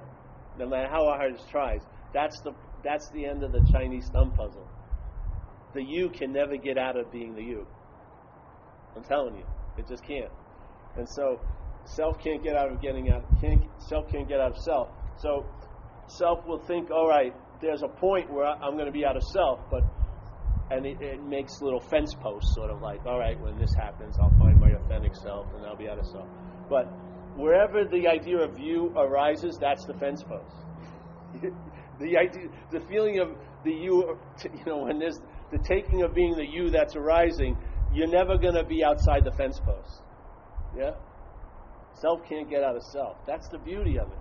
No matter how hard it tries. That's the, that's the end of the Chinese thumb puzzle. The you can never get out of being the you. I'm telling you, it just can't. And so, self can't get out of getting out. Can't, self can't get out of self. So, self will think, all right, there's a point where I'm going to be out of self, but and it, it, makes little fence posts, sort of like, all right, when this happens, I'll find my authentic self and I'll be out of self. But wherever the idea of you arises, that's the fence post. the idea, the feeling of the you, you know, when there's the taking of being the you that's arising, you're never going to be outside the fence post. Yeah? Self can't get out of self. That's the beauty of it.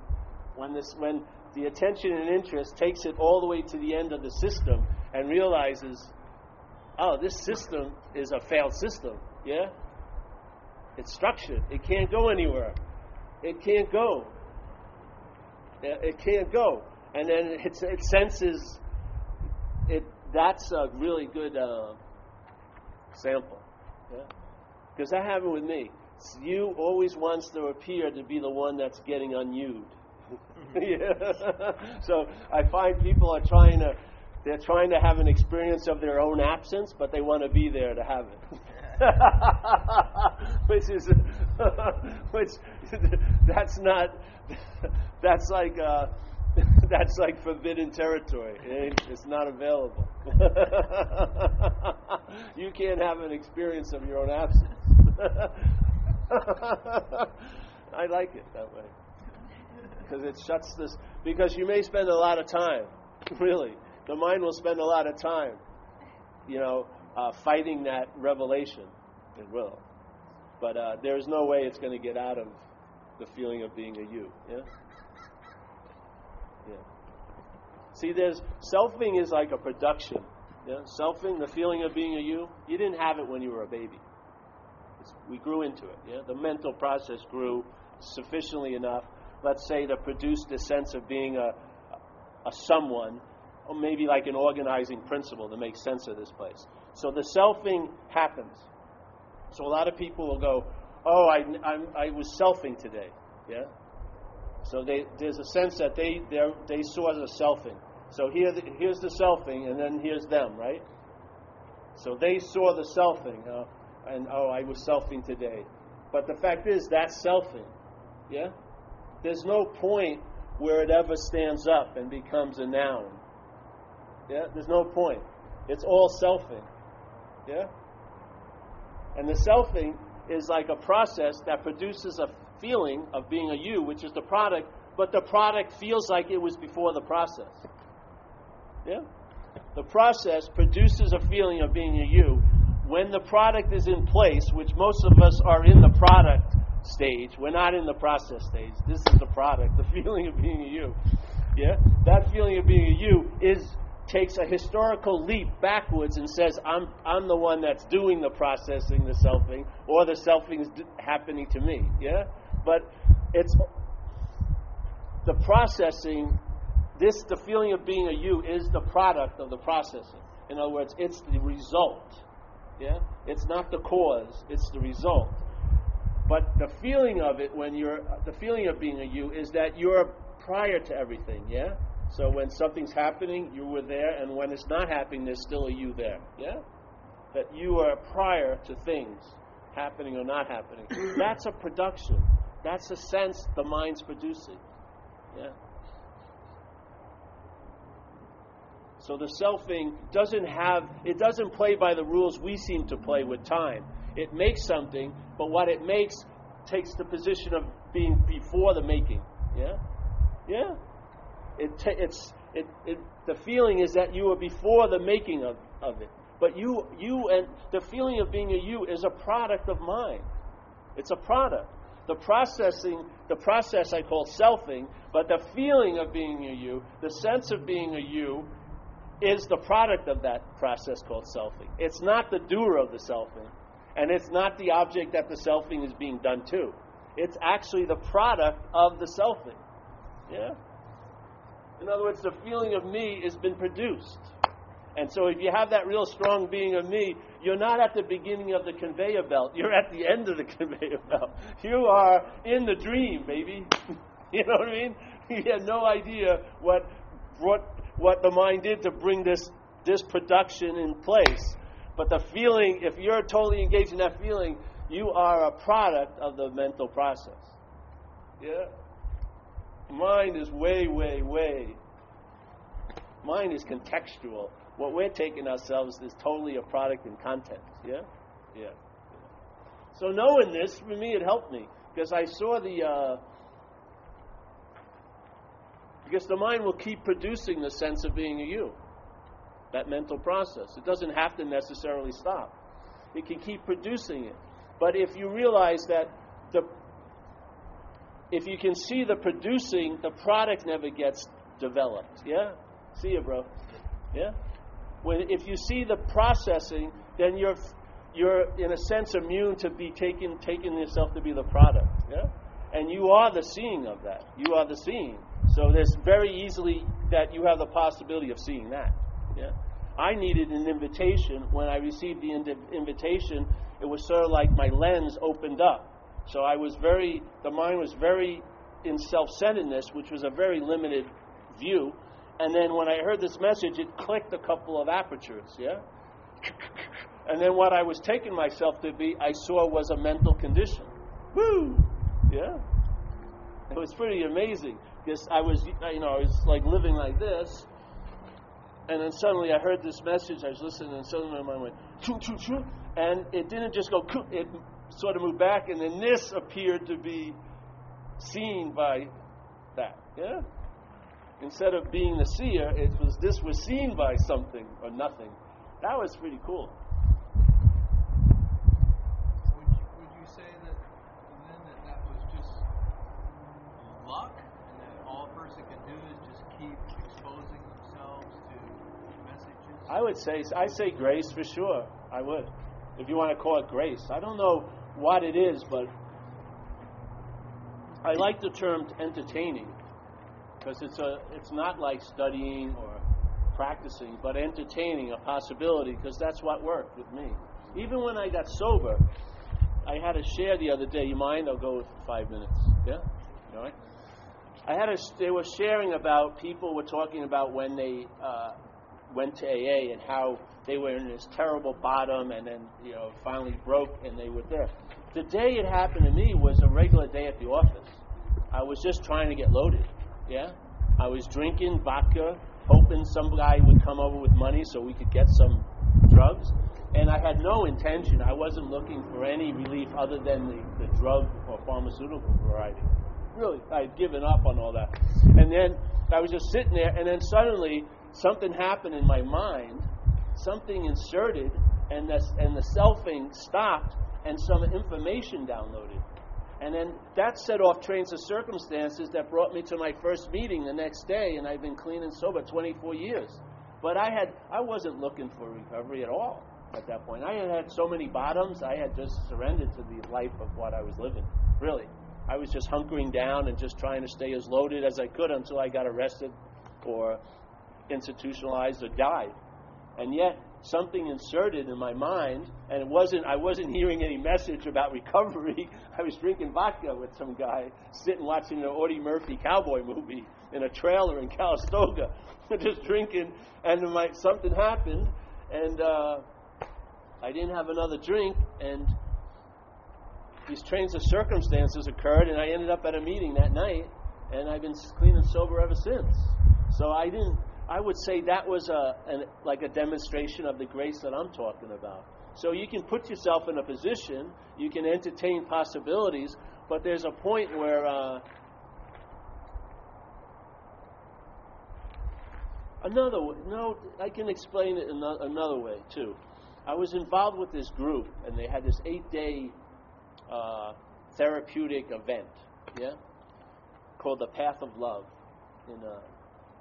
When this when the attention and interest takes it all the way to the end of the system and realizes, oh, this system is a failed system. Yeah? It's structured. It can't go anywhere. It can't go. It can't go. And then it, it senses it that's a really good uh, sample. Yeah. Because yeah? that happened with me. You always wants to appear to be the one that's getting unyoued. yeah. So I find people are trying to they're trying to have an experience of their own absence, but they want to be there to have it. which is which that's not that's like uh, that's like forbidden territory. It it's not available. you can't have an experience of your own absence. I like it that way because it shuts this. Because you may spend a lot of time, really, the mind will spend a lot of time, you know, uh, fighting that revelation. It will, but uh, there's no way it's going to get out of the feeling of being a you. Yeah. Yeah. See, there's selfing is like a production. Yeah? Selfing, the feeling of being a you, you didn't have it when you were a baby. It's, we grew into it. Yeah? The mental process grew sufficiently enough, let's say, to produce the sense of being a, a someone, maybe like an organizing principle to make sense of this place. So the selfing happens. So a lot of people will go, "Oh, I, I'm, I was selfing today." Yeah. So they, there's a sense that they they saw the selfing. So here, the, here's the selfing, and then here's them, right? So they saw the selfing, uh, and oh, I was selfing today. But the fact is, that's selfing. Yeah? There's no point where it ever stands up and becomes a noun. Yeah? There's no point. It's all selfing. Yeah? And the selfing is like a process that produces a feeling of being a you, which is the product, but the product feels like it was before the process. Yeah? The process produces a feeling of being a you. When the product is in place, which most of us are in the product stage, we're not in the process stage. This is the product, the feeling of being a you. Yeah? That feeling of being a you is takes a historical leap backwards and says, I'm, I'm the one that's doing the processing, the selfing, or the selfing is happening to me. Yeah? But it's the processing this, the feeling of being a you, is the product of the processing. In other words, it's the result. Yeah? It's not the cause, it's the result. But the feeling of it when you're, the feeling of being a you is that you're prior to everything, yeah? So when something's happening, you were there, and when it's not happening, there's still a you there, yeah? That you are prior to things happening or not happening. That's a production. That's a sense the mind's producing, yeah? So the selfing doesn't have, it doesn't play by the rules we seem to play with time. It makes something, but what it makes takes the position of being before the making. Yeah? Yeah. It ta- it's it, it the feeling is that you are before the making of, of it. But you you and the feeling of being a you is a product of mind. It's a product. The processing, the process I call selfing, but the feeling of being a you, the sense of being a you, is the product of that process called selfing. It's not the doer of the selfing, and it's not the object that the selfing is being done to. It's actually the product of the selfing. Yeah? In other words, the feeling of me has been produced. And so if you have that real strong being of me, you're not at the beginning of the conveyor belt. You're at the end of the conveyor belt. You are in the dream, baby. you know what I mean? You had no idea what what what the mind did to bring this this production in place. But the feeling, if you're totally engaged in that feeling, you are a product of the mental process. Yeah? Mind is way, way, way. Mind is contextual. What we're taking ourselves is totally a product in context. Yeah? Yeah. So knowing this, for me, it helped me because I saw the. Uh, because the mind will keep producing the sense of being a you, that mental process. It doesn't have to necessarily stop. It can keep producing it. But if you realize that if you can see the producing, the product never gets developed. Yeah? See you, bro. Yeah? When if you see the processing, then you're you're in a sense immune to be taking taking yourself to be the product. Yeah? And you are the seeing of that. You are the seeing. So there's very easily that you have the possibility of seeing that. Yeah? I needed an invitation. When I received the invitation, it was sort of like my lens opened up. So I was very, the mind was very in self centeredness, which was a very limited view. And then when I heard this message, it clicked a couple of apertures, yeah? And then what I was taking myself to be, I saw was a mental condition. Woo! Yeah? It was pretty amazing because I was, you know, I was like living like this. And then suddenly I heard this message. I was listening, and suddenly my mind went, choo, choo, choo. And it didn't just go, it sort of moved back, and then this appeared to be seen by that. Yeah? Instead of being the seer, it was this was seen by something or nothing. That was pretty cool. Would you, would you say that then that that was just luck, and that all a person can do is just keep exposing themselves to messages? I would say I say grace for sure. I would, if you want to call it grace. I don't know what it is, but I like the term entertaining because it's a it's not like studying or practicing, but entertaining a possibility because that's what worked with me. Even when I got sober, I had a share the other day. You mind? I'll go for five minutes. Yeah, all right. I had a. They were sharing about people were talking about when they uh, went to AA and how they were in this terrible bottom and then you know finally broke and they were there. The day it happened to me was a regular day at the office. I was just trying to get loaded. Yeah? I was drinking vodka, hoping some guy would come over with money so we could get some drugs. And I had no intention. I wasn't looking for any relief other than the, the drug or pharmaceutical variety. Really, I had given up on all that. And then I was just sitting there, and then suddenly something happened in my mind. Something inserted, and the, and the selfing stopped, and some information downloaded. And then that set off trains of circumstances that brought me to my first meeting the next day, and I've been clean and sober 24 years. But I had I wasn't looking for recovery at all at that point. I had had so many bottoms. I had just surrendered to the life of what I was living. Really, I was just hunkering down and just trying to stay as loaded as I could until I got arrested, or institutionalized, or died. And yet, something inserted in my mind, and it wasn't I wasn't hearing any message about recovery. I was drinking vodka with some guy, sitting watching an Audie Murphy cowboy movie in a trailer in Calistoga, just drinking, and my, something happened, and uh, I didn't have another drink, and these trains of circumstances occurred, and I ended up at a meeting that night, and I've been clean and sober ever since. So I didn't I would say that was a an, like a demonstration of the grace that I'm talking about. So you can put yourself in a position, you can entertain possibilities but there's a point where uh, another no, I can explain it ano- another way too. I was involved with this group, and they had this eight-day uh, therapeutic event, yeah, called the Path of Love in uh,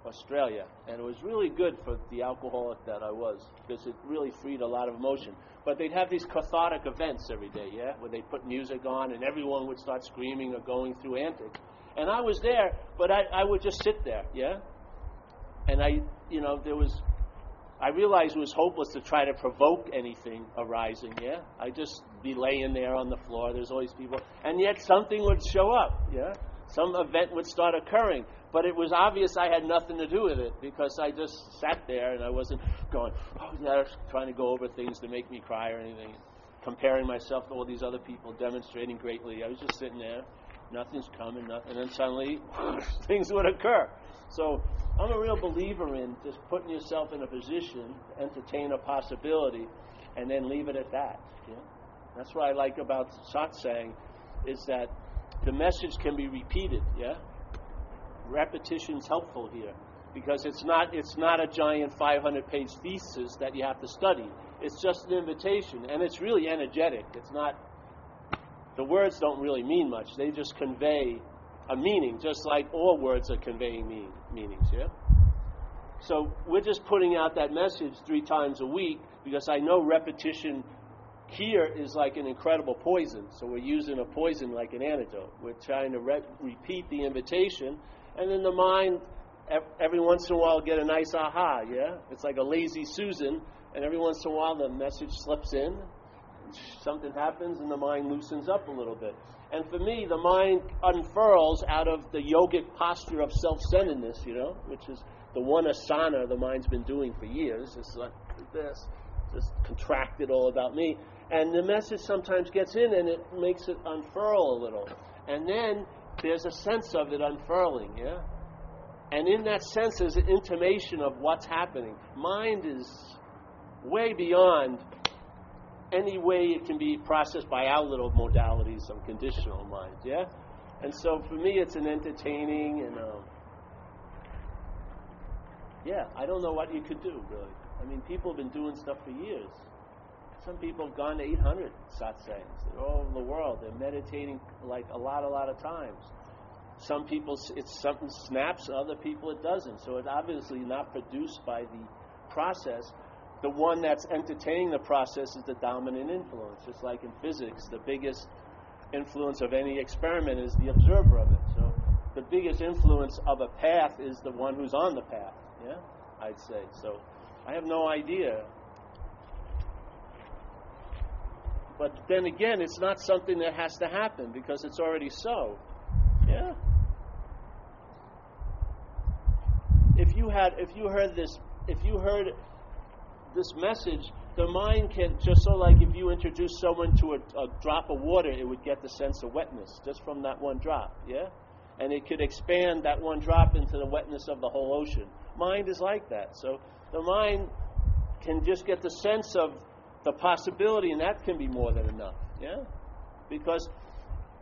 Australia, and it was really good for the alcoholic that I was because it really freed a lot of emotion. But they'd have these cathartic events every day, yeah, where they put music on and everyone would start screaming or going through antics. And I was there, but I, I would just sit there, yeah. And I, you know, there was, I realized it was hopeless to try to provoke anything arising, yeah. I just be laying there on the floor. There's always people, and yet something would show up, yeah. Some event would start occurring, but it was obvious I had nothing to do with it because I just sat there and I wasn't going, oh yeah, trying to go over things to make me cry or anything, comparing myself to all these other people demonstrating greatly. I was just sitting there, nothing's coming, nothing, and then suddenly things would occur. So I'm a real believer in just putting yourself in a position to entertain a possibility and then leave it at that. Yeah? That's what I like about satsang is that the message can be repeated. Yeah, repetition's helpful here because it's not it's not a giant 500 page thesis that you have to study. It's just an invitation, and it's really energetic. It's not the words don't really mean much. They just convey a meaning, just like all words are conveying mean, meanings. Yeah. So we're just putting out that message three times a week because I know repetition here is like an incredible poison. So we're using a poison like an antidote. We're trying to re- repeat the invitation, and then the mind, every once in a while, get a nice aha. Yeah, it's like a lazy Susan, and every once in a while the message slips in, something happens, and the mind loosens up a little bit. And for me, the mind unfurls out of the yogic posture of self-centeredness, you know, which is the one asana the mind's been doing for years. It's like this, just contracted all about me. And the message sometimes gets in and it makes it unfurl a little. And then there's a sense of it unfurling, yeah? And in that sense, there's an intimation of what's happening. Mind is way beyond any way it can be processed by our little modalities of conditional mind, yeah? And so for me, it's an entertaining and, um, yeah, I don't know what you could do, really. I mean, people have been doing stuff for years. Some people have gone to 800 satsangs. They're all over the world. They're meditating like a lot, a lot of times. Some people, it's something snaps, other people it doesn't. So it's obviously not produced by the process. The one that's entertaining the process is the dominant influence. Just like in physics, the biggest influence of any experiment is the observer of it. So the biggest influence of a path is the one who's on the path. Yeah, I'd say. So I have no idea. But then again, it's not something that has to happen because it's already so. Yeah. If you had, if you heard this, if you heard this message, the mind can just so like if you introduce someone to a, a drop of water, it would get the sense of wetness just from that one drop. Yeah, and it could expand that one drop into the wetness of the whole ocean. Mind is like that. So the mind can just get the sense of the possibility, and that can be more than enough. Yeah? Because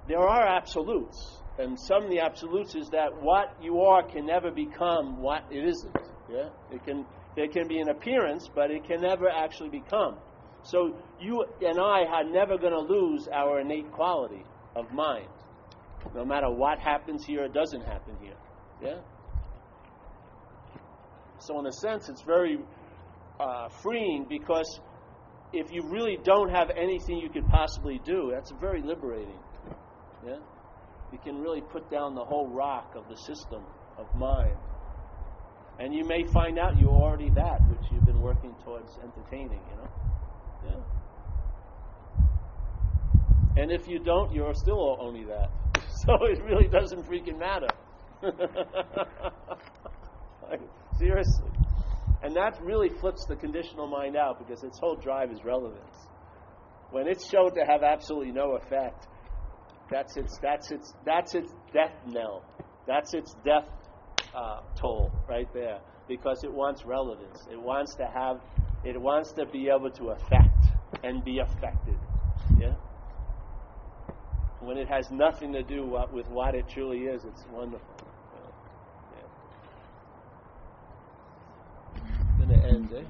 there are absolutes. And some of the absolutes is that what you are can never become what it isn't. Yeah? It can there can be an appearance, but it can never actually become. So you and I are never going to lose our innate quality of mind, no matter what happens here or doesn't happen here. Yeah. So in a sense, it's very uh, freeing because if you really don't have anything you could possibly do, that's very liberating. Yeah? You can really put down the whole rock of the system of mind. And you may find out you're already that which you've been working towards entertaining, you know? Yeah. And if you don't, you're still only that. So it really doesn't freaking matter. seriously. And that really flips the conditional mind out because its whole drive is relevance. When it's shown to have absolutely no effect, that's its that's its that's its death knell. That's its death uh, toll right there because it wants relevance. It wants to have it wants to be able to affect and be affected. Yeah. when it has nothing to do with what it truly is, it's wonderful. sayende